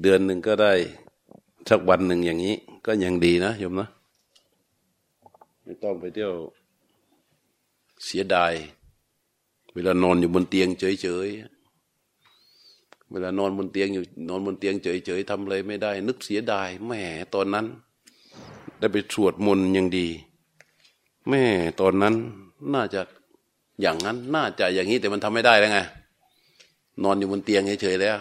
เดือนหนึ่งก็ได้สักวันหนึ่งอย่างนี้ ก็ยังดีนะโยมนะไม่ต้องไปเที่ยวเสียดาย เวลานอนอยู่บนเตียงเฉยๆเวลานอนบนเตียงอยู่นอนบนเตียงเฉยๆทำอะไรไม่ได้ นึกเสียดายแม่ตอนนั้น ได้ไปสวดมนต์ยังดี แม่ตอนนั้นน่าจะอย่างนั้น น่าจะอย่างนี้แต่มันทำไม่ได้แล้วไงนอนอยู่บนเตียงเฉยๆแล้ว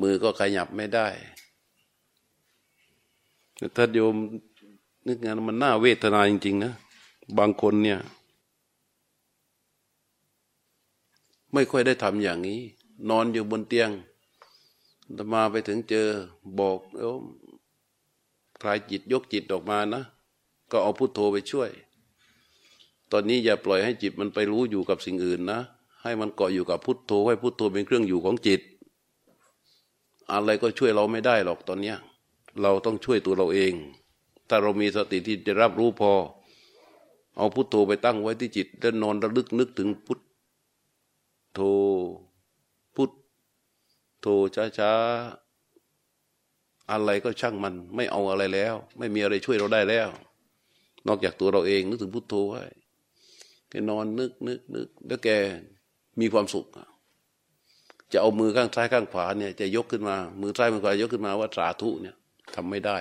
มือก็ขยับไม่ได้ถ้าโยมนึกงานมันน่าเวทนาจริง ๆ นะ บางคนเนี่ย ไม่ค่อยได้ทำอย่างนี้ นอนอยู่บนเตียงตมาไปถึงเจอบอกเออคลายจิตยกจิตออกมานะ ก็เอาพุโทโธไปช่วย ตอนนี้อย่าปล่อยให้จิตมันไปรู้อยู่กับสิ่งอื่นนะ ให้มันเกาะอยู่กับพุโทโธให้พุโทโธเป็นเครื่องอยู่ของจิต อะไรก็ช่วยเราไม่ได้หรอกตอนเนี้ย เราต้องช่วยตัวเราเอง ถ้าเรามีสติที่จะรับรู้พอ เอาพุทโธไปตั้งไว้ที่จิต แล้วนอนระลึกนึกถึงพุทโธพุทโธช้าช้าอะไรก็ช่างมัน ไม่เอาอะไรแล้ว ไม่มีอะไรช่วยเราได้แล้ว นอกจากตัวเราเองนึกถึงพุทโธไว้แกนอนนึกนึกนึกแล้วแกมีความสุข จะเอามือข้างซ้ายข้างขวาเนี่ยจะยกขึ้นมา มือซ้ายมือขวายกขึ้นมาว่าสาธุเนี่ยทำไม่ได้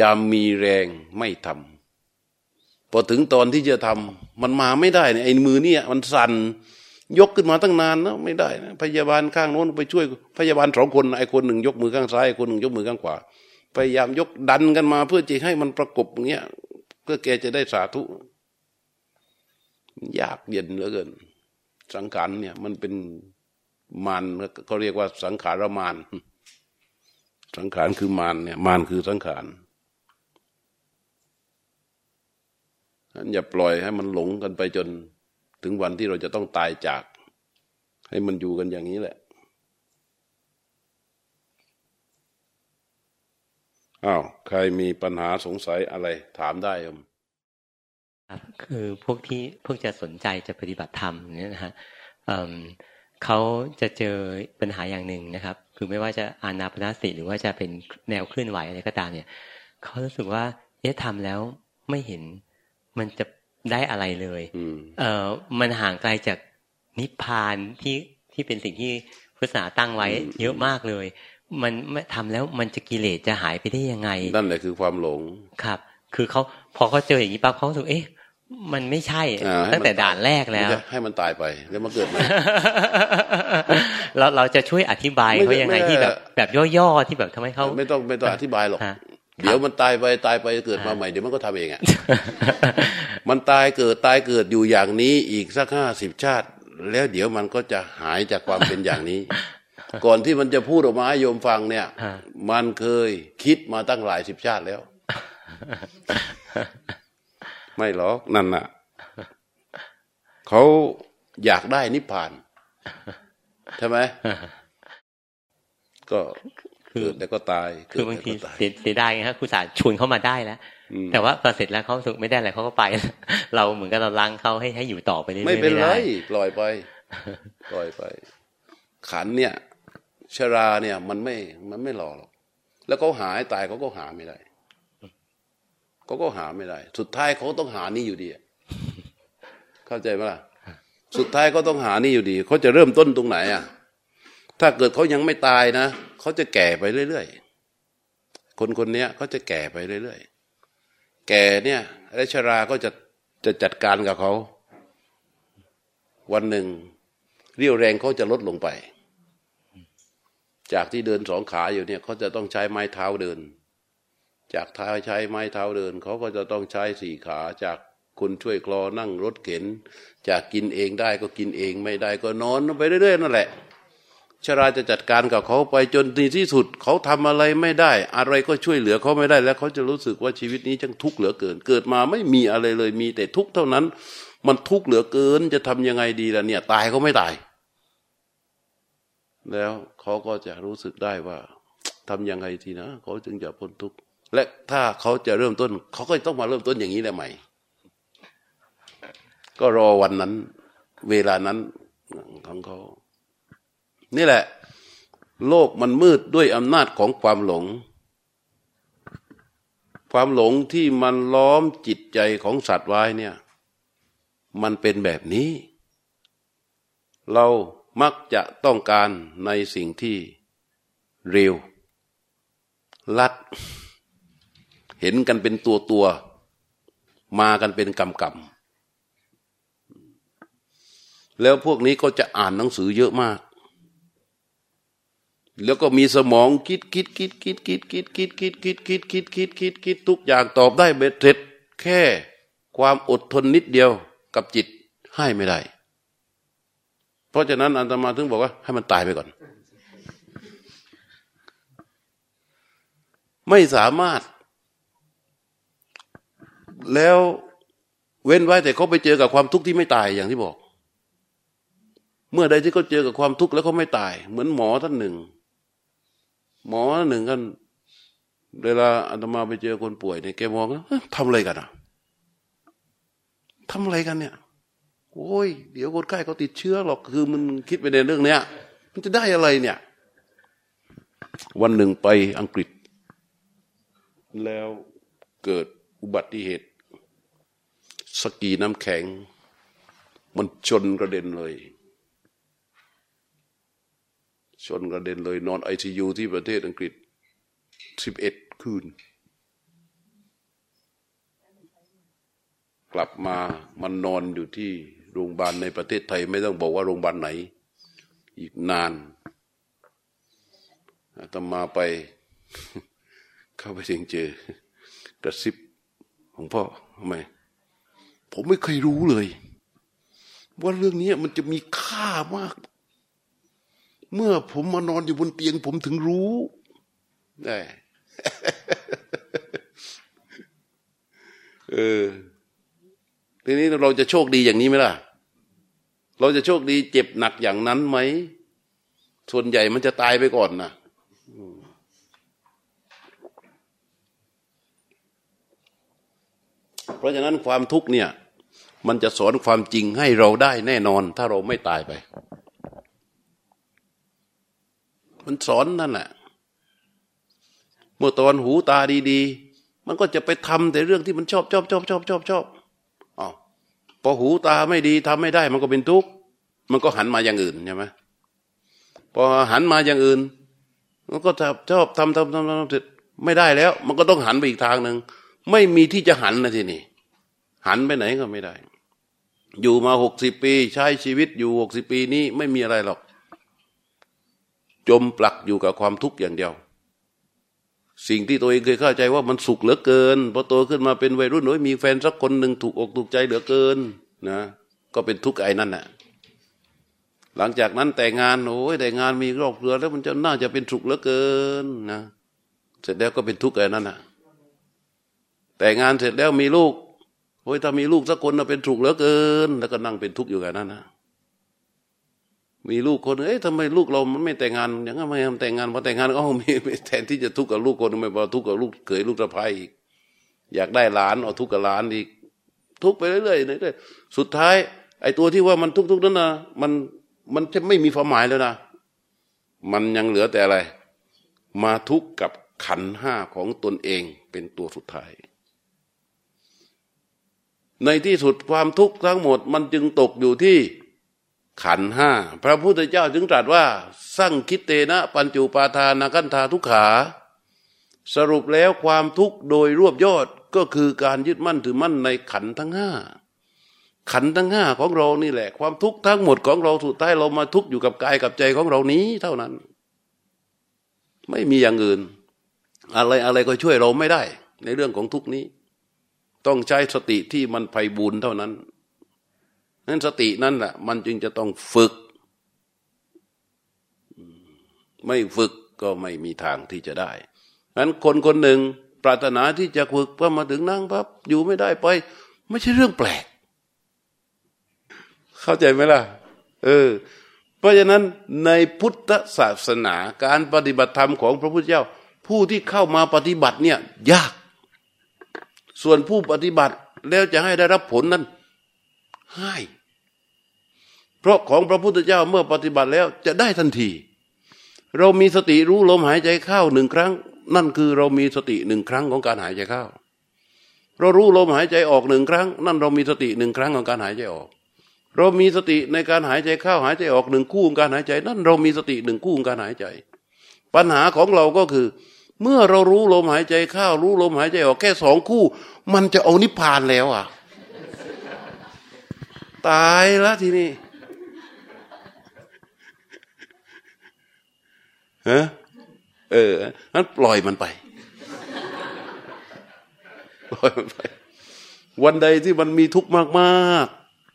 ยามมีแรงไม่ทำพอถึงตอนที่จะทำมันมาไม่ได้เนี่ยไอ้มือเนี่ยมันสั่นยกขึ้นมาตั้งนานนะไม่ได้นะพยาบาลข้างโน้นไปช่วย พยาบาลสองคนไอ้คนหนึ่งยกมือข้างซ้ายไอ้คนหนึ่งยกมือข้างขวาพยายามยกดันกันมา เพื่อจะให้มันประกบอย่างเงี้ยเพื่อแกจะได้สาธุยากเย็นเหลือเกิน สังขารเนี่ย มันเป็นมารเขาเรียกว่าสังขารมารสังขารคือมารเนี่ยมารคือสังขารอย่าปล่อยให้มันหลงกันไปจน ถึงวันที่เราจะต้องตายจาก ให้มันอยู่กันอย่างนี้แหละอ้าวใครมีปัญหาสงสัยอะไรถามได้ครับ คือพวกที่พวกจะสนใจจะปฏิบัติธรรมเนี่ยนะฮะเขาจะเจอปัญหาอย่างหนึ่งนะครับ คือไม่ว่าจะอานาปนาสติหรือว่าจะเป็นแนวเคลื่อนไหวอะไรก็ตามเนี่ยเขารู้สึกว่าเอ๊ะทำแล้วไม่เห็นมันจะได้อะไรเลยเออมันห่างไกลจากนิพพานที่ที่เป็นสิ่งที่พุทธศาสนาตั้งไว้เยอะมากเลย มันทำแล้วมันจะกิเลสจะหายไปได้ยังไง นั่นแหละคือความหลงครับ คือเขาพอเขาเจออย่างนี้ปั๊บเขาสึกเอ๊ะ มันไม่ใช่ ตั้งแต่ด่านแรกแล้ว ให้มันตายไปแล้วมันเกิดใหม่เราเราจะช่วยอธิบายเขายังไงที่แบบแบบย่อๆที่แบบทำให้เขาไม่ต้องไม่ต้องอธิบายหรอกเดี๋ยวมันตายไปตายไปเกิดมาใหม่เดี๋ยวมันก็ทำเองอะมันตายเกิดตายเกิดอยู่อย่างนี้อีกสักห้าสิบชาติ แล้วเดี๋ยวมันก็จะหายจากความเป็นอย่างนี้ ก่อนที่มันจะพูดออกมาให้โยมฟังเนี่ย มันเคยคิดมาตั้งหลายสิบชาติแล้ว ไม่หรอกนั่นน่ะเขาอยากได้นิพพานใช่ไหมก็คือแต่ก็ตาย คือบางทีเสียดายครับครูสาชวนเขามาได้แล้วแต่ว่าพอเสร็จแล้วเขาสุขไม่ได้อะไรเขาก็ไป เราเหมือนกับเราลังเขาให้ให้อยู่ต่อไปเรื่อยๆไม่เป็นไรปล่อยไปปล่อยไป ขันเนี่ยชราเนี่ย มันไม่มันไม่หล่อหรอกแล้วเขาหายตายเขาก็หาไม่ได้ เขาก็หาไม่ได้ สุดท้ายเขาต้องหานี่อยู่ดีเข้าใจไหมล่ะสุดท้ายเขาต้องหานี่อยู่ดี เขาจะเริ่มต้นตรงไหนอะ ถ้าเกิดเขายังไม่ตายนะเขาจะแก่ไปเรื่อยๆ คนคนนี้เขาจะแก่ไปเรื่อยๆ แก่เนี่ยและชราก็จะจะจัดการกับเขา วันหนึ่ง เรี่ยวแรงเขาจะลดลงไป จากที่เดินสองขาอยู่เนี่ยเขาจะต้องใช้ไม้เท้าเดิน จากท้าใช้ไม้เท้าเดิน เขาก็จะต้องใช้สี่ขาจากคนช่วยคลอนั่งรถเข็น จากกินเองได้ก็กินเองไม่ได้ก็นอนไปเรื่อยๆนั่นแหละชราจะจัดการกับเขาไปจนที่สุด เขาทำอะไรไม่ได้ อะไรก็ช่วยเหลือเขาไม่ได้ แล้วเขาจะรู้สึกว่าชีวิตนี้จังทุกข์เหลือเกิน เกิดมาไม่มีอะไรเลยมีแต่ทุกข์เท่านั้น มันทุกข์เหลือเกินจะทำยังไงดีล่ะเนี่ย ตายเขาไม่ตาย แล้วเขาก็จะรู้สึกได้ว่าทำยังไงทีนะเขาจึงจะพ้นทุกข์ และถ้าเขาจะเริ่มต้น เขาก็ต้องมาเริ่มต้นอย่างนี้แหละใหม่ ก็รอวันนั้น เวลานั้นของเขา นี่แหละ โลกมันมืดด้วยอำนาจของความหลง ความหลงที่มันล้อมจิตใจของสัตว์ไว้เนี่ย มันเป็นแบบนี้ เรามักจะต้องการในสิ่งที่เร็ว ลัด เห็นกันเป็นตัวตัว มากันเป็นกำกำแล้วพวกนี้ก็จะอ่านหนังสือเยอะมาก แล้วก็มีสมองคิดคิดคิดคิดคิดคิดคิดคิดคิดคิดคิดคิดคิดคิดทุกอย่างตอบได้เบ็ดเสร็จแค่ความอดทนนิดเดียวกับจิตให้ไม่ได้ เพราะฉะนั้นอันตมาถึงบอกว่า ให้มันตายไปก่อน ไม่สามารถ แล้วเว้นไว้แต่เขาไปเจอกับความทุกข์ที่ไม่ตายอย่างที่บอก เมื่อใดที่เขาเจอกับความทุกข์แล้วเขาไม่ตาย เหมือนหมอท่านหนึ่ง หมอท่านหนึ่งกันเวลาอัตมาไปเจอคนป่วยเนี่ยแกมองทำอะไรกันอะทำอะไรกันเนี่ย โอ้ย เดี๋ยวคนไข้เขาติดเชื้อหรอกคือมันคิดไปในเรื่องเนี้ย มันจะได้อะไรเนี่ย วันหนึ่งไปอังกฤษ แล้วเกิดอุบัติเหตุ สกีน้ำแข็ง มันชนกระเด็นเลย ชนกระเด็นเลย นอนไอซียูที่ประเทศอังกฤษสิบเอ็ดคืน กลับมามันนอนอยู่ที่โรงพยาบาลในประเทศไทย ไม่ต้องบอกว่าโรงพยาบาลไหน อีกนานอาตมาไป เข้าไปเจงเจอกระซิบของพ่อทำไม ผมไม่เคยรู้เลย ว่าเรื่องนี้มันจะมีค่ามาก เมื่อผมมานอนอยู่บนเตียง ผมถึงรู้ได้เออทีนี้เราจะโชคดีอย่างนี้ไหมล่ะ เราจะโชคดีเจ็บหนักอย่างนั้นไหม ส่วนใหญ่มันจะตายไปก่อนนะ เพราะฉะนั้นความทุกข์เนี่ยมันจะสอนความจริงให้เราได้แน่นอน ถ้าเราไม่ตายไป มันสอนนั่นแหละเมื่อตอนหูตาดีๆ มันก็จะไปทำแต่เรื่องที่มันชอบชอบชอบชอบชอบชอบอ๋อพอหูตาไม่ดีทำไม่ได้ มันก็เป็นทุกข์มันก็หันมาอย่างอื่นใช่ไหมพอหันมาอย่างอื่น มันก็ชอบทำทำทำทำเสร็จไม่ได้แล้ว มันก็ต้องหันไปอีกทางหนึ่งไม่มีที่จะหันนะทีนี่ หันไปไหนก็ไม่ได้ อยู่มาหกสิบปี ใช้ชีวิตอยู่หกสิบปีนี้ไม่มีอะไรหรอก จมปลักอยู่กับความทุกข์อย่างเดียว สิ่งที่ตัวเองเคยเข้าใจว่ามันสุขเหลือเกินพอโตขึ้นมาเป็นวัยรุ่นโอ้ยมีแฟนสักคนหนึ่งถูกอกถูกใจเหลือเกินนะก็เป็นทุกข์ไอ้นั่นแหละหลังจากนั้นแต่งงานโอ้ยแต่งงานมีครอบครัวแล้วมันจะน่าจะเป็นสุขเหลือเกินนะเสร็จแล้วก็เป็นทุกข์ไอ้นั่นน่ะแต่งงานเสร็จแล้วมีลูก โอ้ยถ้ามีลูกสักคนน่ะเป็นทุกเหลือเกิน แล้วก็นั่งเป็นทุกข์อยู่กันนั้นนะมีลูกคนเอ้ยทำไมลูกเรามันไม่แต่งงานอย่างนั้นไม่ทำแต่งงานพอแต่งงานก็มีแทนที่จะทุกข์กับลูกคนไม่พอทุกข์กับลูกเขยลูกสะใภ้อีกอยากได้หลานเอาทุกข์กับหลานอีกทุกข์ไปเรื่อยๆเรื่อยๆสุดท้าย ไอ้ตัวที่ว่ามันทุกข์ๆนั้นนะมันมันจะไม่มีความหมายแล้วนะมันยังเหลือแต่อะไร มาทุกข์กับขันห้าของตนเองเป็นตัวสุดท้าย ในที่สุดความทุกข์ทั้งหมดมันจึงตกอยู่ที่ขันห้าพระพุทธเจ้าจึงตรัสว่า สร้างคิดเตนะ ปัญจุปาทานาคันธาทุกขา สรุปแล้วความทุกข์โดยรวบยอดก็คือการยึดมั่นถือมั่นในขันทั้งห้าขันทั้งห้าของเรานี่แหละ ความทุกข์ทั้งหมดของเราสุดท้ายเรามาทุกข์อยู่กับกายกับใจของเรานี้เท่านั้น ไม่มีอย่างอื่น อะไรอะไรก็ช่วยเราไม่ได้ ในเรื่องของทุกนี้ ต้องใช้สติที่มันไพบูรณ์เท่านั้นนั้นสตินั่นแหละมันจึงจะต้องฝึก ไม่ฝึกก็ไม่มีทางที่จะได้นั้นคนคนหนึ่งปรารถนาที่จะฝึกพอมาถึงนั่งพับอยู่ไม่ได้ไป ไม่ใช่เรื่องแปลก เข้าใจไหมล่ะ เออ เพราะฉะนั้นในพุทธศาสนาการปฏิบัติธรรมของพระพุทธเจ้า ผู้ที่เข้ามาปฏิบัติเนี่ย ยาก ส่วนผู้ปฏิบัติแล้วจะให้ได้รับผลนั้นให้เพราะของพระพุทธเจ้าเมื่อปฏิบัติแล้วจะได้ทันที เรามีสติรู้ลมหายใจเข้าหนึ่งครั้ง นั่นคือเรามีสติหนึ่งครั้งของการหายใจเข้า เรารู้ลมหายใจออกหนึ่งครั้ง นั่นเรามีสติหนึ่งครั้งของการหายใจออก เรามีสติในการหายใจเข้าหายใจออกหนึ่งคู่ของการหายใจ นั่นเรามีสติหนึ่งคู่ของการหายใจ ปัญหาของเราก็คือ เมื่อเรารู้ลมหายใจเข้ารู้ลมหายใจออกแค่สองคู่ มันจะเอานิพพานแล้วอะ ตายแล้วทีนี้ฮะเออนั้นปล่อยมันไป ปล่อยมันไป วันใดที่มันมีทุกข์มาก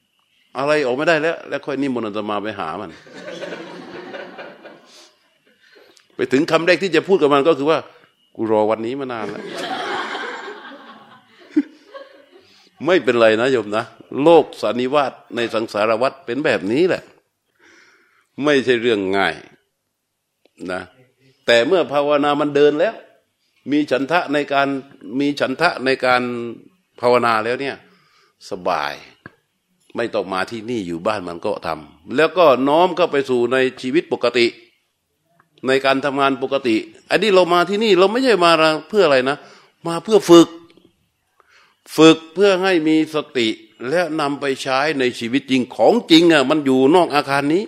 ๆ อะไรออกไม่ได้แล้ว แล้วค่อยนิมนต์อาตมาไปหามัน ไปถึงคำแรกที่จะพูดกับมันก็คือว่า กูรอวันนี้มานานแล้วไม่เป็นไรนะโยมนะโลกสันนิวาตในสังสารวัฏเป็นแบบนี้แหละ ไม่ใช่เรื่องง่ายนะ แต่เมื่อภาวนามันเดินแล้ว มีฉันทะในการมีฉันทะในการภาวนาแล้วเนี่ย สบาย ไม่ต้องมาที่นี่อยู่บ้านมันก็ทำแล้วก็น้อมเข้าไปสู่ในชีวิตปกติ ในการทำงานปกติ อันนี้เรามาที่นี่เราไม่ใช่มาเพื่ออะไรนะ มาเพื่อฝึก ฝึกเพื่อให้มีสติ และนำไปใช้ในชีวิตจริงของจริงอะมันอยู่นอกอาคารนี้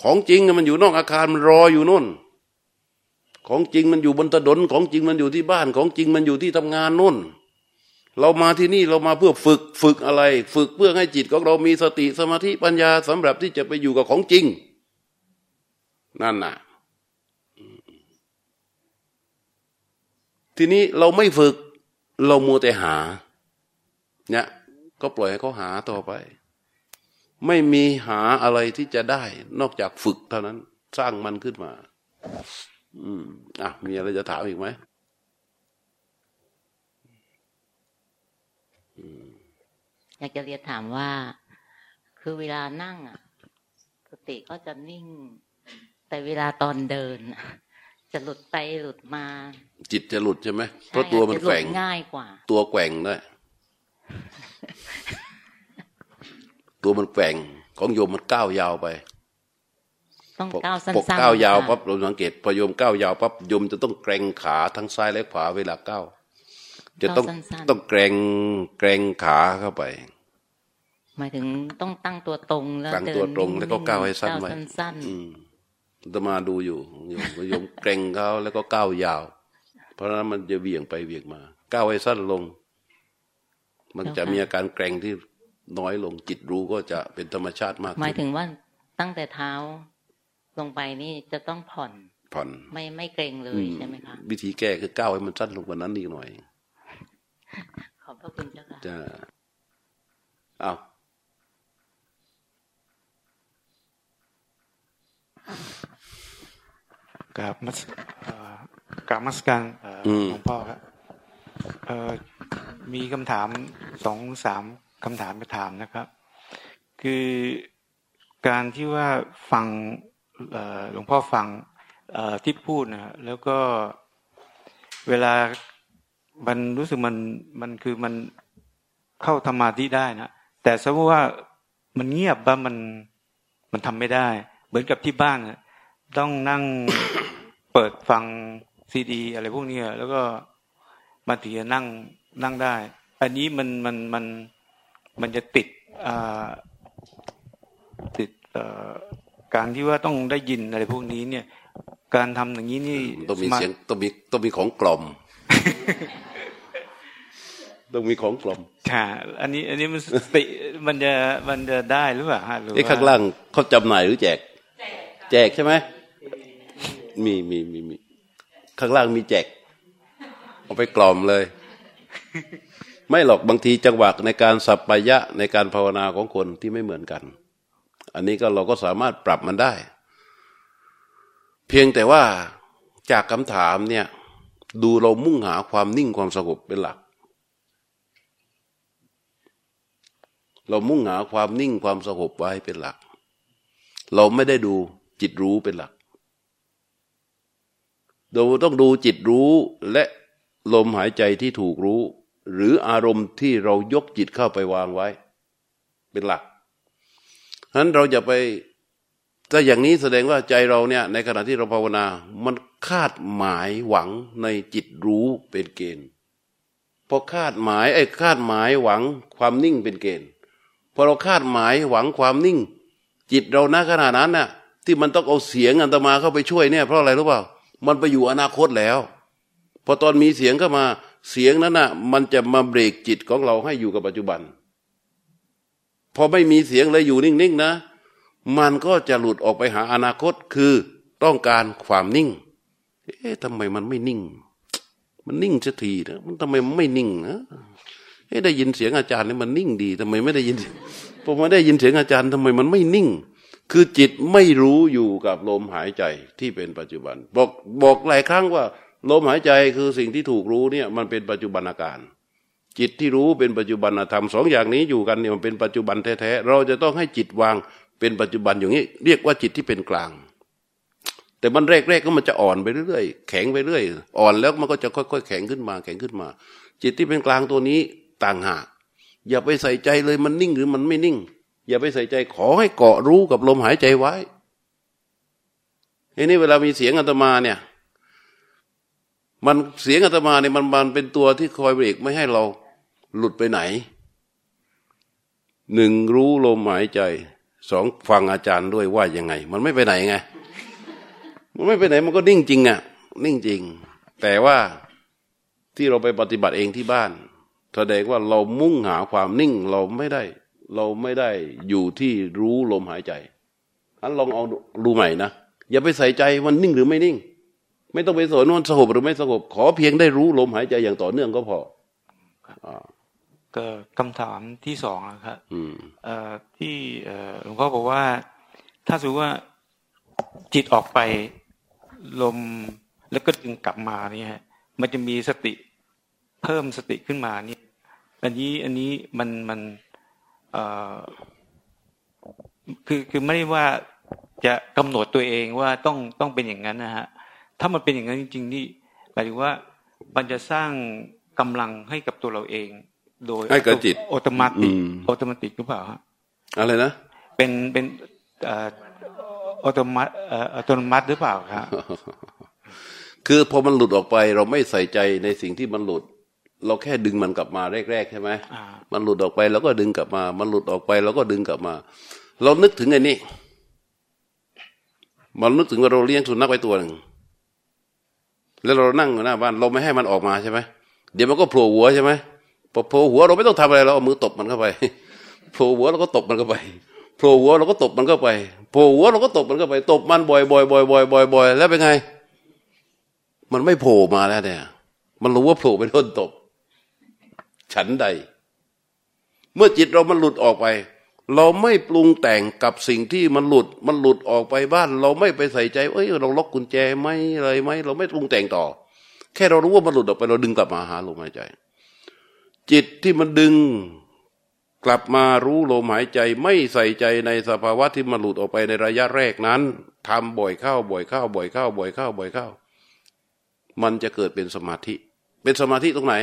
ของจริงมันอยู่นอกอาคารมันรออยู่นู่น ของจริงมันอยู่บนถนนของจริงมันอยู่ที่บ้านของจริงมันอยู่ที่ทำงานนู่นเรามาที่นี่เรามาเพื่อฝึกฝึกอะไร ฝึกเพื่อให้จิตของเรามีสติสมาธิปัญญาสำหรับที่จะไปอยู่กับของจริง นั่นน่ะ ทีนี้เราไม่ฝึก เรามัวแต่หา เนี่ย ก็ปล่อยให้เขาหาต่อไป ไม่มีหาอะไรที่จะได้ นอกจากฝึกเท่านั้น สร้างมันขึ้นมา อืมอะ มีอะไรจะถามอีกไหมอยากจะเรียนถามว่า คือเวลานั่งอะสติก็จะนิ่ง แต่เวลาตอนเดิน จะหลุดไปหลุดมา จิตจะหลุดใช่ไหมเพราะตัวมันแกว่งง่ายกว่า ตัวแกว่งได้ตัวมันแกว่งของโยมมันก้าวยาวไปต้องก้าวสั้นๆก้าวยาวปั๊บเราสังเกตพอโยมก้าวยาวปั๊บโยมจะต้องเกรงขาทั้งซ้ายและขวาเวลาก้าวจะต้องต้องเกรงเกรงขาเข้าไปหมายถึงต้องตั้งตัวตรงแล้วตั้งตัวตรงแล้วก็ก้าวให้สั้นไว้สั้นจะมาดูอยู่โยมโยมเกรงเขาแล้วก็ก้าวยาว เพราะนั้นมันจะเวี่ยงไปเวี่ยงมา ก้าวให้สั้นลง มันจะมีอาการเกรงที่น้อยลงจิตรู้ก็จะเป็นธรรมชาติมากหมายถึงว่าตั้งแต่เท้าลงไปนี่จะต้องผ่อนผ่อนไม่ไม่เกรงเลยใช่ไหมคะวิธีแก้คือก้าวให้มันสั้นลงกว่านั้นอีกหน่อย ขอบพระคุณเจ้าค่ะจะเอา กับมัสกับมัสการหลวงพ่อครับมีคำถามสองสามคำถามไปถามนะครับ คือการที่ว่าฟังหลวงพ่อฟังที่พูดนะแล้วก็เวลามันรู้สึกมันมันคือมันเข้าธรรมาธิได้นะแต่สมมติว่ามันเงียบบ้ามันมันทำไม่ได้ เหมือนกับที่บ้านต้องนั่งเปิดฟังซีดี อะไรพวกนี้แล้วก็มาถีนั่งนั่งได้ อันนี้มันมันมันมันจะติดติดการที่ว่าต้องได้ยินอะไรพวกนี้เนี่ย การทำอย่างนี้นี่ต้องมีเสียงต้องมีต้องมีของกล่อมต้องมีของกล่อมค่ะ อันนี้ อันนี้มันติมันจะมันจะได้หรือเปล่าฮะหรือว่าข้างล่างเขาจำหน่ายหรือแจก แจกใช่ไหม มีมีมีมีข้างล่างมีแจกเอาไปกล่อมเลย ไม่หรอกบางทีจังหวะในการสัพพยะในการภาวนาของคนที่ไม่เหมือนกัน อันนี้ก็เราก็สามารถปรับมันได้ เพียงแต่ว่าจากคำถามเนี่ย ดูเรามุ่งหาความนิ่งความสงบเป็นหลัก เรามุ่งหาความนิ่งความสงบไว้เป็นหลัก เราไม่ได้ดูจิตรู้เป็นหลัก เราต้องดูจิตรู้และลมหายใจที่ถูกรู้ หรืออารมณ์ที่เรายกจิตเข้าไปวางไว้ เป็นหลักฉะนั้นเราจะไปถ้าอย่างนี้แสดงว่าใจเราเนี่ย ในขณะที่เราภาวนา มันคาดหมายหวังในจิตรู้เป็นเกณฑ์พอคาดหมายไอ้คาดหมายหวังความนิ่งเป็นเกณฑ์พอเราคาดหมายหวังความนิ่ง จิตเราณขณะนั้นน่ะ ที่มันต้องเอาเสียงอันตมาเข้าไปช่วยเนี่ยเพราะอะไรรู้เปล่า มันไปอยู่อนาคตแล้วพอตอนมีเสียงเข้ามาเสียงนั้นน่ะ มันจะมาเบรกจิตของเราให้อยู่กับปัจจุบัน พอไม่มีเสียงเลยอยู่นิ่งๆนะ มันก็จะหลุดออกไปหาอนาคตคือต้องการความนิ่ง เอ๊ะทำไมมันไม่นิ่ง มันนิ่งสักทีนะมันทำไมมันไม่นิ่งนะเอ๊ะได้ยินเสียงอาจารย์นี่มันนิ่งดีทำไมไม่ได้ยินพอมาได้ยินเสียงอาจารย์ทำไมมันไม่นิ่ง คือจิตไม่รู้อยู่กับลมหายใจที่เป็นปัจจุบัน บอกบอกหลายครั้งว่า ลมหายใจคือสิ่งที่ถูกรู้เนี่ยมันเป็นปัจจุบันอาการจิตที่รู้เป็นปัจจุบันธรรมสองอย่างนี้อยู่กันเนี่ยมันเป็นปัจจุบันแท้ๆเราจะต้องให้จิตวางเป็นปัจจุบันอย่างนี้ เรียกว่าจิตที่เป็นกลาง แต่มันแรกๆก็มันจะอ่อนไปเรื่อยๆแข็งไปเรื่อยอ่อนแล้วมันก็จะค่อยๆแข็งขึ้นมา แข็งขึ้นมา จิตที่เป็นกลางตัวนี้ต่างหากอย่าไปใส่ใจเลยมันนิ่งหรือมันไม่นิ่ง อย่าไปใส่ใจขอให้เกาะรู้กับลมหายใจไว้ทีนี้เวลามีเสียงอัตมาเนี่ย มันเสียงอาตมาเนี่ยมันมันเป็นตัวที่คอยเบรกไม่ให้เราหลุดไปไหนหนึ่งรู้ลมหายใจสองฟังอาจารย์ด้วยว่ายังไง มันไม่ไปไหนไง มันไม่ไปไหน มันก็นิ่งจริงอะ่ะ นิ่งจริง แต่ว่าที่เราไปปฏิบัติเองที่บ้าน แสดงว่าเรามุ่งหาความนิ่งเราไม่ได้ เราไม่ได้อยู่ที่รู้ลมหายใจอันลองเอาดูใหม่นะอย่าไปใส่ใจมันนิ่งหรือไม่นิ่ง ไม่ต้องไปสนว่าสงบหรือไม่สงบขอเพียงได้รู้ลมหายใจอย่างต่อเนื่องก็พอก็คำถามที่สองนะครับที่หลวงพ่อบอกว่า ถ้าสมมติว่าจิตออกไปลมแล้วก็ดึงกลับมาเนี่ยมันจะมีสติเพิ่มสติขึ้นมานี่อันนี้อันนี้มันมัน คือคือไม่ได้ว่าจะกำหนดตัวเองว่าต้องต้องเป็นอย่างนั้นนะฮะถ้ามันเป็นอย่างนั้นจริงๆนี่หมายถึงว่ามันจะสร้างกำลังให้กับตัวเราเอง โดยให้กับจิตออโตมัติออโตมัติหรือเปล่าฮะอะไรนะเป็นเป็นออโตมัติออโตมัติหรือเปล่าครับคือพอมันหลุดออกไปเราไม่ใส่ใจในสิ่งที่มันหลุด เราแค่ดึงมันกลับมาแรกๆใช่ไหมมันหลุดออกไปเราก็ดึงกลับมา มันหลุดออกไปเราก็ดึงกลับมา เรานึกถึงไอ้นี่มันนึกถึงว่าเราเลี้ยงสุนัขไว้ตัวหนึ่งแล้วเรานั่งอยู่หน้าบ้านเราไม่ให้มันออกมาใช่ไหมเดี๋ยวมันก็โผล่หัวใช่ไหมพอโผล่หัวเราไม่ต้องทำอะไรเราเอามือตบมันเข้าไปโผล่หัวเราก็ตบมันเข้าไปโผล่หัวเราก็ตบมันเข้าไปโผล่หัวเราก็ตบมันเข้าไป ตบมันบ่อยบ่อยบ่อยบ่อยบ่อยบ่อยแล้วเป็นไง มันไม่โผล่มาแล้วเนี่ย มันรู้ว่าโผล่เป็นต้นตบ ฉันใด เมื่อจิตเรามันหลุดออกไป เราไม่ปรุงแต่งกับสิ่งที่มันหลุดมันหลุดออกไปบ้าน เราไม่ไปใส่ใจเอ้ยเราล็อกกุญแจไหมอะไรไหมเราไม่ปรุงแต่งต่อ แค่เรารู้ว่ามันหลุดออกไป เราดึงกลับมาหาลมหายใจ จิตที่มันดึงกลับมารู้ลมหายใจไม่ใส่ใจในสภาวะที่มันหลุดออกไปในระยะแรกนั้นทำบ่อยเข้าบ่อยเข้าบ่อยเข้าบ่อยเข้าบ่อยเข้า มันจะเกิดเป็นสมาธิ เป็นสมาธิตรงไหน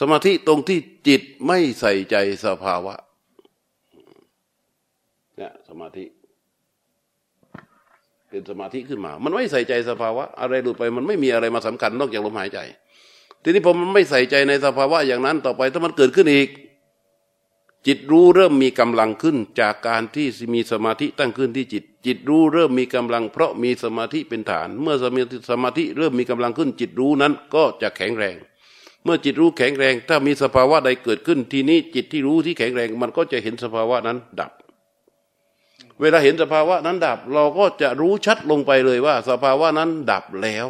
สมาธิตรงที่จิตไม่ใส่ใจสภาวะเนี่ยสมาธิ เป็นสมาธิขึ้นมา มันไม่ใส่ใจสภาวะ อะไรหลุดไป มันไม่มีอะไรมาสำคัญนอกจากลมหายใจ ทีนี้พอมันไม่ใส่ใจในสภาวะอย่างนั้นต่อไปถ้ามันเกิดขึ้นอีก จิตรู้เริ่มมีกำลังขึ้น จากการที่มีสมาธิตั้งขึ้นที่จิต จิตรู้เริ่มมีกำลัง เพราะมีสมาธิเป็นฐาน เมื่อสมาธิเริ่มมีกำลังขึ้น จิตรู้นั้นก็จะแข็งแรง เมื่อจิตรู้แข็งแรง ถ้ามีสภาวะใดเกิดขึ้นทีนี้จิตที่รู้ที่แข็งแรง มันก็จะเห็นสภาวะนั้นดับ เวลาเห็นสภาวะนั้นดับ เราก็จะรู้ชัดลงไปเลยว่า สภาวะนั้นดับแล้ว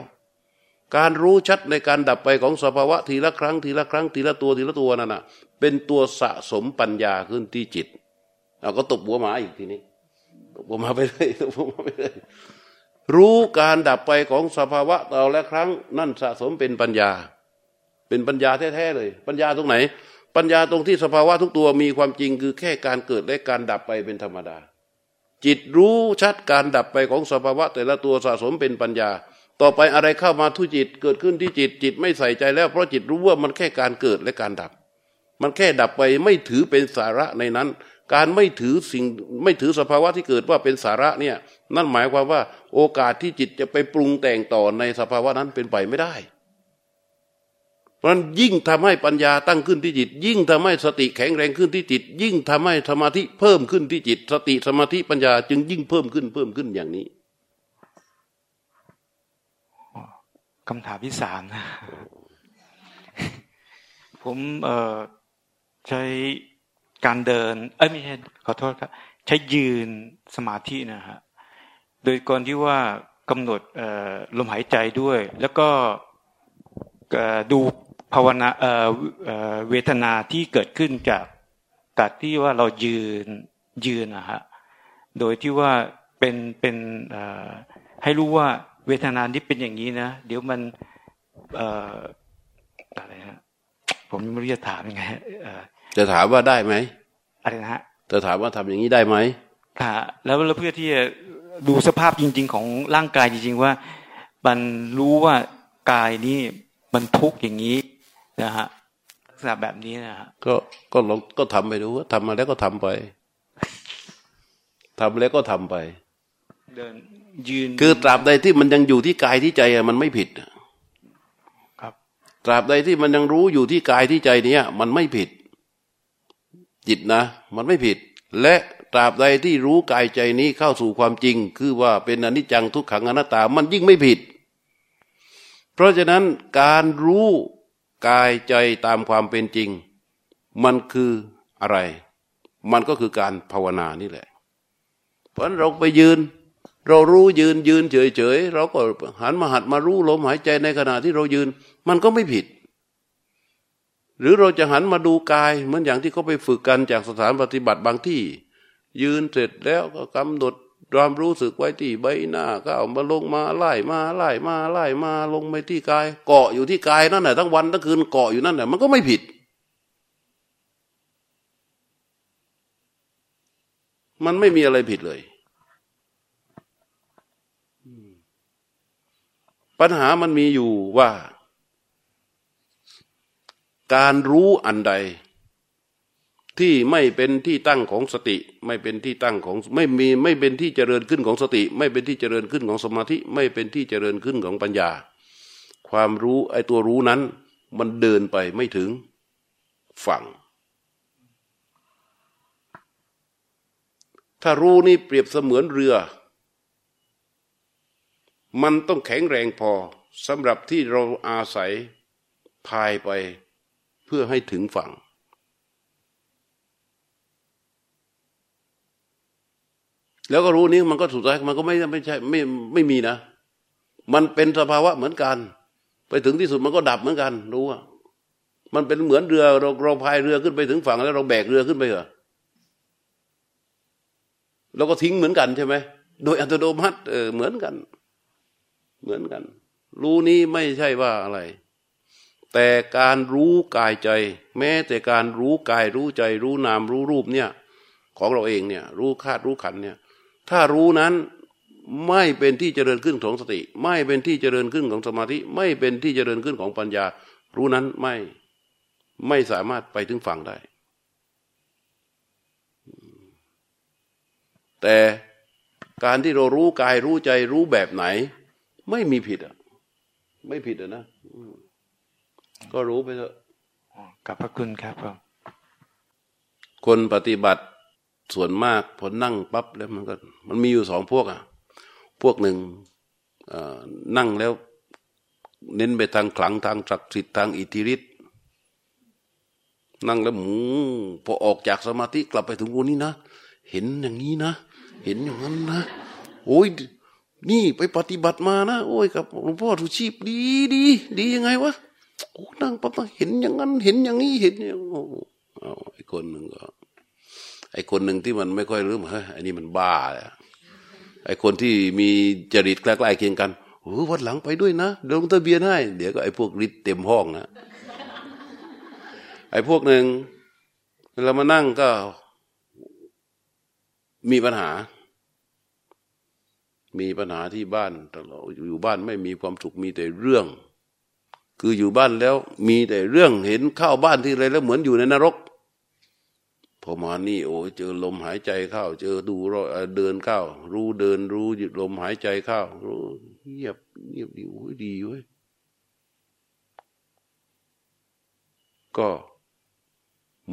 การรู้ชัดในการดับไปของสภาวะทีละครั้งทีละครั้งทีละตัวทีละตัวนั่นนะเป็นตัวสะสมปัญญาขึ้นที่จิตเราก็ตบหัวหมาอีกทีนี้ตบหัวหมาไปเลยตบหัวหมาไปเลยรู้การดับไปของสภาวะต่อละครั้งนั่นสะสมเป็นปัญญา เป็นปัญญาแท้ๆเลย ปัญญาตรงไหน ปัญญาตรงที่สภาวะทุกตัวมีความจริงคือแค่การเกิดและการดับไปเป็นธรรมดา จิตรู้ชัดการดับไปของสภาวะ แต่ละตัวสะสมเป็นปัญญา ต่อไปอะไรเข้ามาทุจิตเกิดขึ้นที่จิตจิตไม่ใส่ใจแล้ว เพราะจิตรู้ว่ามันแค่การเกิดและการดับ มันแค่ดับไปไม่ถือเป็นสาระในนั้น การไม่ถือสิ่งไม่ถือสภาวะที่เกิดว่าเป็นสาระเนี่ยนั่นหมายความว่าโอกาสที่จิตจะไปปรุงแต่งต่อในสภาวะนั้นเป็นไปไม่ได้ ราะนั้นยิ่งทำให้ปัญญาตั้งขึ้นที่จิต ยิ่งทำให้สติแข็งแรงขึ้นที่จิต ยิ่งทำให้สมาธิเพิ่มขึ้นที่จิต สติสมาธิปัญญาจึงยิ่งเพิ่มขึ้นเพิ่มขึ้นอย่างนี้คำถามที่สามนะผมเอ่อใช้การเดิน เอ้ยไม่ใช่ขอโทษครับ ใช้ยืนสมาธินะฮะโดยก่อนที่ว่ากำหนดลมหายใจด้วย แล้วก็ดู ภาวนาเวทนาที่เกิดขึ้นจากจากที่ว่าเรายืนยืนนะฮะโดยที่ว่าเป็นเป็นให้รู้ว่าเวทนานี้เป็นอย่างนี้นะ เดี๋ยวมันอะไรฮะผมไม่รู้จะถามยังไงจะถามว่าได้ไหมอะไรนะฮะจะถามว่าทำอย่างนี้ได้ไหมค่ะแล้วเพื่อที่จะดูสภาพจริง ๆ ของร่างกายจริง ๆ ว่า มันรู้ว่ากายนี้มันทุกข์อย่างนี้ นะฮะลักษณะแบบนี้นะฮะก็ก็ลองก็ทำไปดูว่าทำมาแล้วก็ทำไปทำแล้วก็ทำไป เดินยืน คือตราบใดที่มันยังอยู่ที่กายที่ใจอะมันไม่ผิดครับ ตราบใดที่มันยังรู้อยู่ที่กายที่ใจเนี้ยมันไม่ผิด จิตนะ มันไม่ผิด และตราบใดที่รู้กายใจนี้เข้าสู่ความจริง คือว่าเป็นอนิจจังทุกขังอนัตตา มันยิ่งไม่ผิด เพราะฉะนั้นการรู้ กายใจตามความเป็นจริง มันคืออะไร มันก็คือการภาวนานี่แหละ เพราะเราไปยืน เรารู้ยืนยืนเฉยเฉยเราก็หันมาหัดมารู้ลมหายใจในขณะที่เรายืน มันก็ไม่ผิด หรือเราจะหันมาดูกายเหมือนอย่างที่เขาไปฝึกกันจากสถานปฏิบัติบางที่ ยืนเสร็จแล้วก็กำหนด ความรู้สึกไว้ที่ใบหน้าก็เอามาลงมาไล่มาไล่มาไล่มาลงไปที่กาย เกาะอยู่ที่กายนั่นแหละทั้งวันทั้งคืนเกาะอยู่นั่นแหละมันก็ไม่ผิด มันไม่มีอะไรผิดเลยปัญหามันมีอยู่ว่า การรู้อันใด ที่ไม่เป็นที่ตั้งของสติ ไม่เป็นที่ตั้งของไม่มีไม่เป็นที่เจริญขึ้นของสติ ไม่เป็นที่เจริญขึ้นของสมาธิ ไม่เป็นที่เจริญขึ้นของปัญญา ความรู้ไอ้ตัวรู้นั้น มันเดินไปไม่ถึงฝั่ง ถ้ารู้นี่เปรียบเสมือนเรือ มันต้องแข็งแรงพอสำหรับที่เราอาศัยพายไปเพื่อให้ถึงฝั่ง แล้วก็รู้นี้มันก็สุดท้ายมันก็ไม่ไม่ใช่ไม่ไม่มีนะ มันเป็นสภาวะเหมือนกัน ไปถึงที่สุดมันก็ดับเหมือนกัน รู้ว่ามันเป็นเหมือนเรือเราเราพายเรือขึ้นไปถึงฝั่งแล้วเราแบกเรือขึ้นไปเหรอเราก็ทิ้งเหมือนกันใช่ไหมโดยอัตโนมัติเออเหมือนกัน เหมือนกัน รู้นี้ไม่ใช่ว่าอะไร แต่การรู้กายใจ แม้แต่การรู้กายรู้ใจ รู้นามรู้รูปเนี่ย ของเราเองเนี่ย รู้คาดรู้ขันเนี่ย ถ้ารู้นั้นไม่เป็นที่เจริญขึ้นของสติ ไม่เป็นที่เจริญขึ้นของสมาธิ ไม่เป็นที่เจริญขึ้นของปัญญา รู้นั้นไม่ไม่สามารถไปถึงฝั่งได้ แต่การที่เรารู้กายรู้ใจรู้แบบไหน ไม่มีผิดอะ ไม่ผิดอะนะก็รู้ไปเถอะขอบพระคุณครับผมคนปฏิบัติ ส่วนมากพอนั่งปั๊บแล้วมันก็ มันมีอยู่สองพวกอะ พวกหนึ่งนั่งแล้ว เน้นไปทางขลังทางศักดิ์สิทธิ์ทางอิทธิฤทธิ์นั่งแล้วหมูพอออกจากสมาธิกลับไปถึงวันนี้นะเห็นอย่างนี้นะเห็นอย่างนั้นนะโอ้ยนี่ไปปฏิบัติมานะโอ้ยกับหลวงพ่อทุชีพดีดีดียังไงวะโอ้นั่งปั๊บเห็นอย่างนั้น เห็นอย่างนี้เห็นอย่างโอ้ไอ้คนหนึ่งก็ ไอ้คนหนึ่งที่มันไม่ค่อยรู้เฮ้ยอันนี้มันบ้าเลยไอ้คนที่มีจริตใกล้ๆเคียงกันโอ้วันหลังไปด้วยนะเดี๋ยวลงทะเบียนให้ เดี๋ยวก็ไอ้พวกฤทธิ์เต็มห้องนะไอ้พวกหนึ่งเรามานั่งก็มีปัญหา มีปัญหาที่บ้านตลอดอยู่บ้านไม่มีความสุขมีแต่เรื่อง คืออยู่บ้านแล้วมีแต่เรื่องเห็นเข้าบ้านที่ไรแล้วเหมือนอยู่ในนรก พอมานี่โอ้เจอลมหายใจเข้า เจอดูรเดินเข้า รู้เดินรู้หยุดลมหายใจเข้ารู้เงียบเงียบดีโอ้ยดีเว้ยก็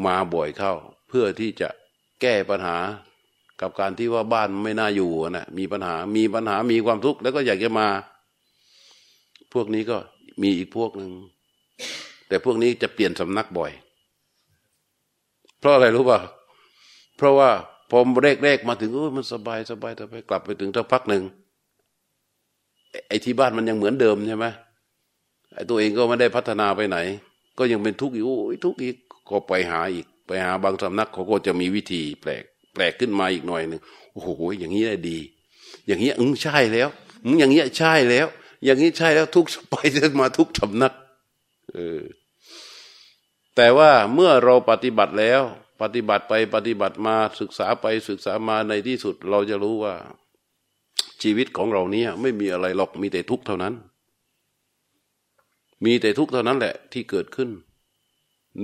มาบ่อยเข้า เพื่อที่จะแก้ปัญหากับการที่ว่าบ้านไม่น่าอยู่นะมีปัญหามีปัญหามีความทุกข์แล้วก็อยากจะมา พวกนี้ก็มีอีกพวกหนึ่งแต่พวกนี้จะเปลี่ยนสำนักบ่อย เพราะอะไรรู้ป่ะเพราะว่าพอแรกๆมาถึงโอ้มันสบายสบายแต่ไปกลับไปถึงสักพักหนึ่งไอ้ที่บ้านมันยังเหมือนเดิมใช่ไหมไอ้ตัวเองก็ไม่ได้พัฒนาไปไหน ก็ยังเป็นทุกข์อยู่ทุกข์อีกก็ไปหาอีก ไปหาบางสำนักเขาก็จะมีวิธีแปลก แปลกขึ้นมาอีกหน่อยหนึ่งโอ้โหอย่างนี้ได้ดี อย่างนี้อืมใช่แล้วอืมอย่างนี้ใช่แล้ว อย่างนี้ใช่แล้วทุกไปมาทุกสำนัก เออ แต่ว่าเมื่อเราปฏิบัติแล้ว ปฏิบัติไปปฏิบัติมาศึกษาไปศึกษามาในที่สุด เราจะรู้ว่า ชีวิตของเราเนี้ยไม่มีอะไรหรอกมีแต่ทุกข์เท่านั้น มีแต่ทุกข์เท่านั้นแหละที่เกิดขึ้น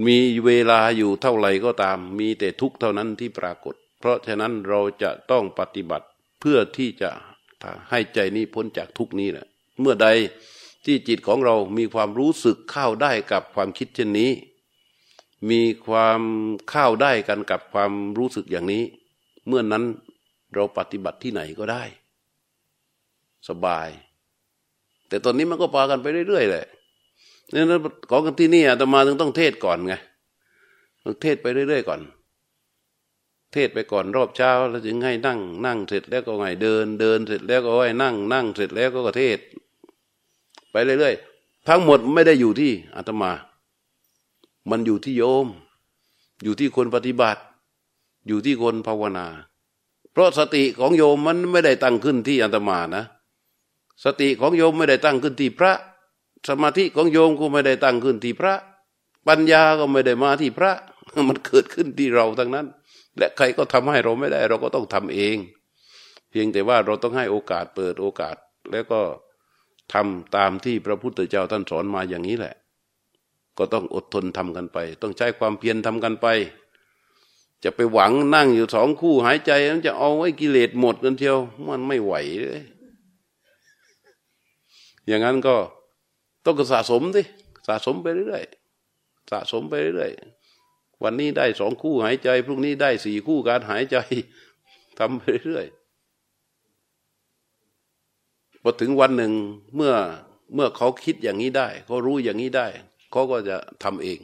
มีเวลาอยู่เท่าไหร่ก็ตาม มีแต่ทุกข์เท่านั้นที่ปรากฏ เพราะฉะนั้นเราจะต้องปฏิบัติเพื่อที่จะให้ใจนี้พ้นจากทุกนี้แหละเมื่อใดที่จิตของเรามีความรู้สึกเข้าได้กับความคิดเช่นนี้ มีความเข้าได้กันกับความรู้สึกอย่างนี้ เมื่อนนั้นเราปฏิบัติที่ไหนก็ได้ สบาย แต่ตอนนี้มันก็พากันไปเรื่อยๆเลยนี่นะของกันที่นี่อาตมาถึงต้องเทศก่อนไงต้องเทศไปเรื่อยๆก่อน เทศไปก่อนรอบเช้า แล้วถึงให้นั่ง นั่งเสร็จแล้วก็ไงเดิน เดินเสร็จแล้วก็ให้นั่ง นั่งเสร็จแล้วก็เทศ ไปเรื่อยๆทั้งหมดไม่ได้อยู่ที่อาตมา มันอยู่ที่โยม อยู่ที่คนปฏิบัติ อยู่ที่คนภาวนา เพราะสติของโยมมันไม่ได้ตั้งขึ้นที่อันตมานะ สติของโยมไม่ได้ตั้งขึ้นที่พระ สมาธิของโยมก็ไม่ได้ตั้งขึ้นที่พระ ปัญญาก็ไม่ได้มาที่พระ มันเกิดขึ้นที่เราทั้งนั้น และใครก็ทำให้เราไม่ได้ เราก็ต้องทำเอง เพียงแต่ว่าเราต้องให้โอกาสเปิดโอกาสแล้วก็ทำตามที่พระพุทธเจ้าท่านสอนมาอย่างนี้แหละ ก็ต้องอดทนทำกันไป ต้องใช้ความเพียรทำกันไป จะไปหวังนั่งอยู่สองคู่หายใจมันจะเอาไว้กิเลสหมดกันเทียว มันไม่ไหวเลยอย่างนั้นก็ต้องสะสมสิสะสมไปเรื่อยๆสะสมไปเรื่อยวันนี้ได้สองคู่หายใจ พรุ่งนี้ได้สี่คู่การหายใจทำไปเรื่อยพอถึงวันหนึ่งเมื่อเมื่อเขาคิดอย่างนี้ได้เขารู้อย่างนี้ได้ เขาก็จะทำเอง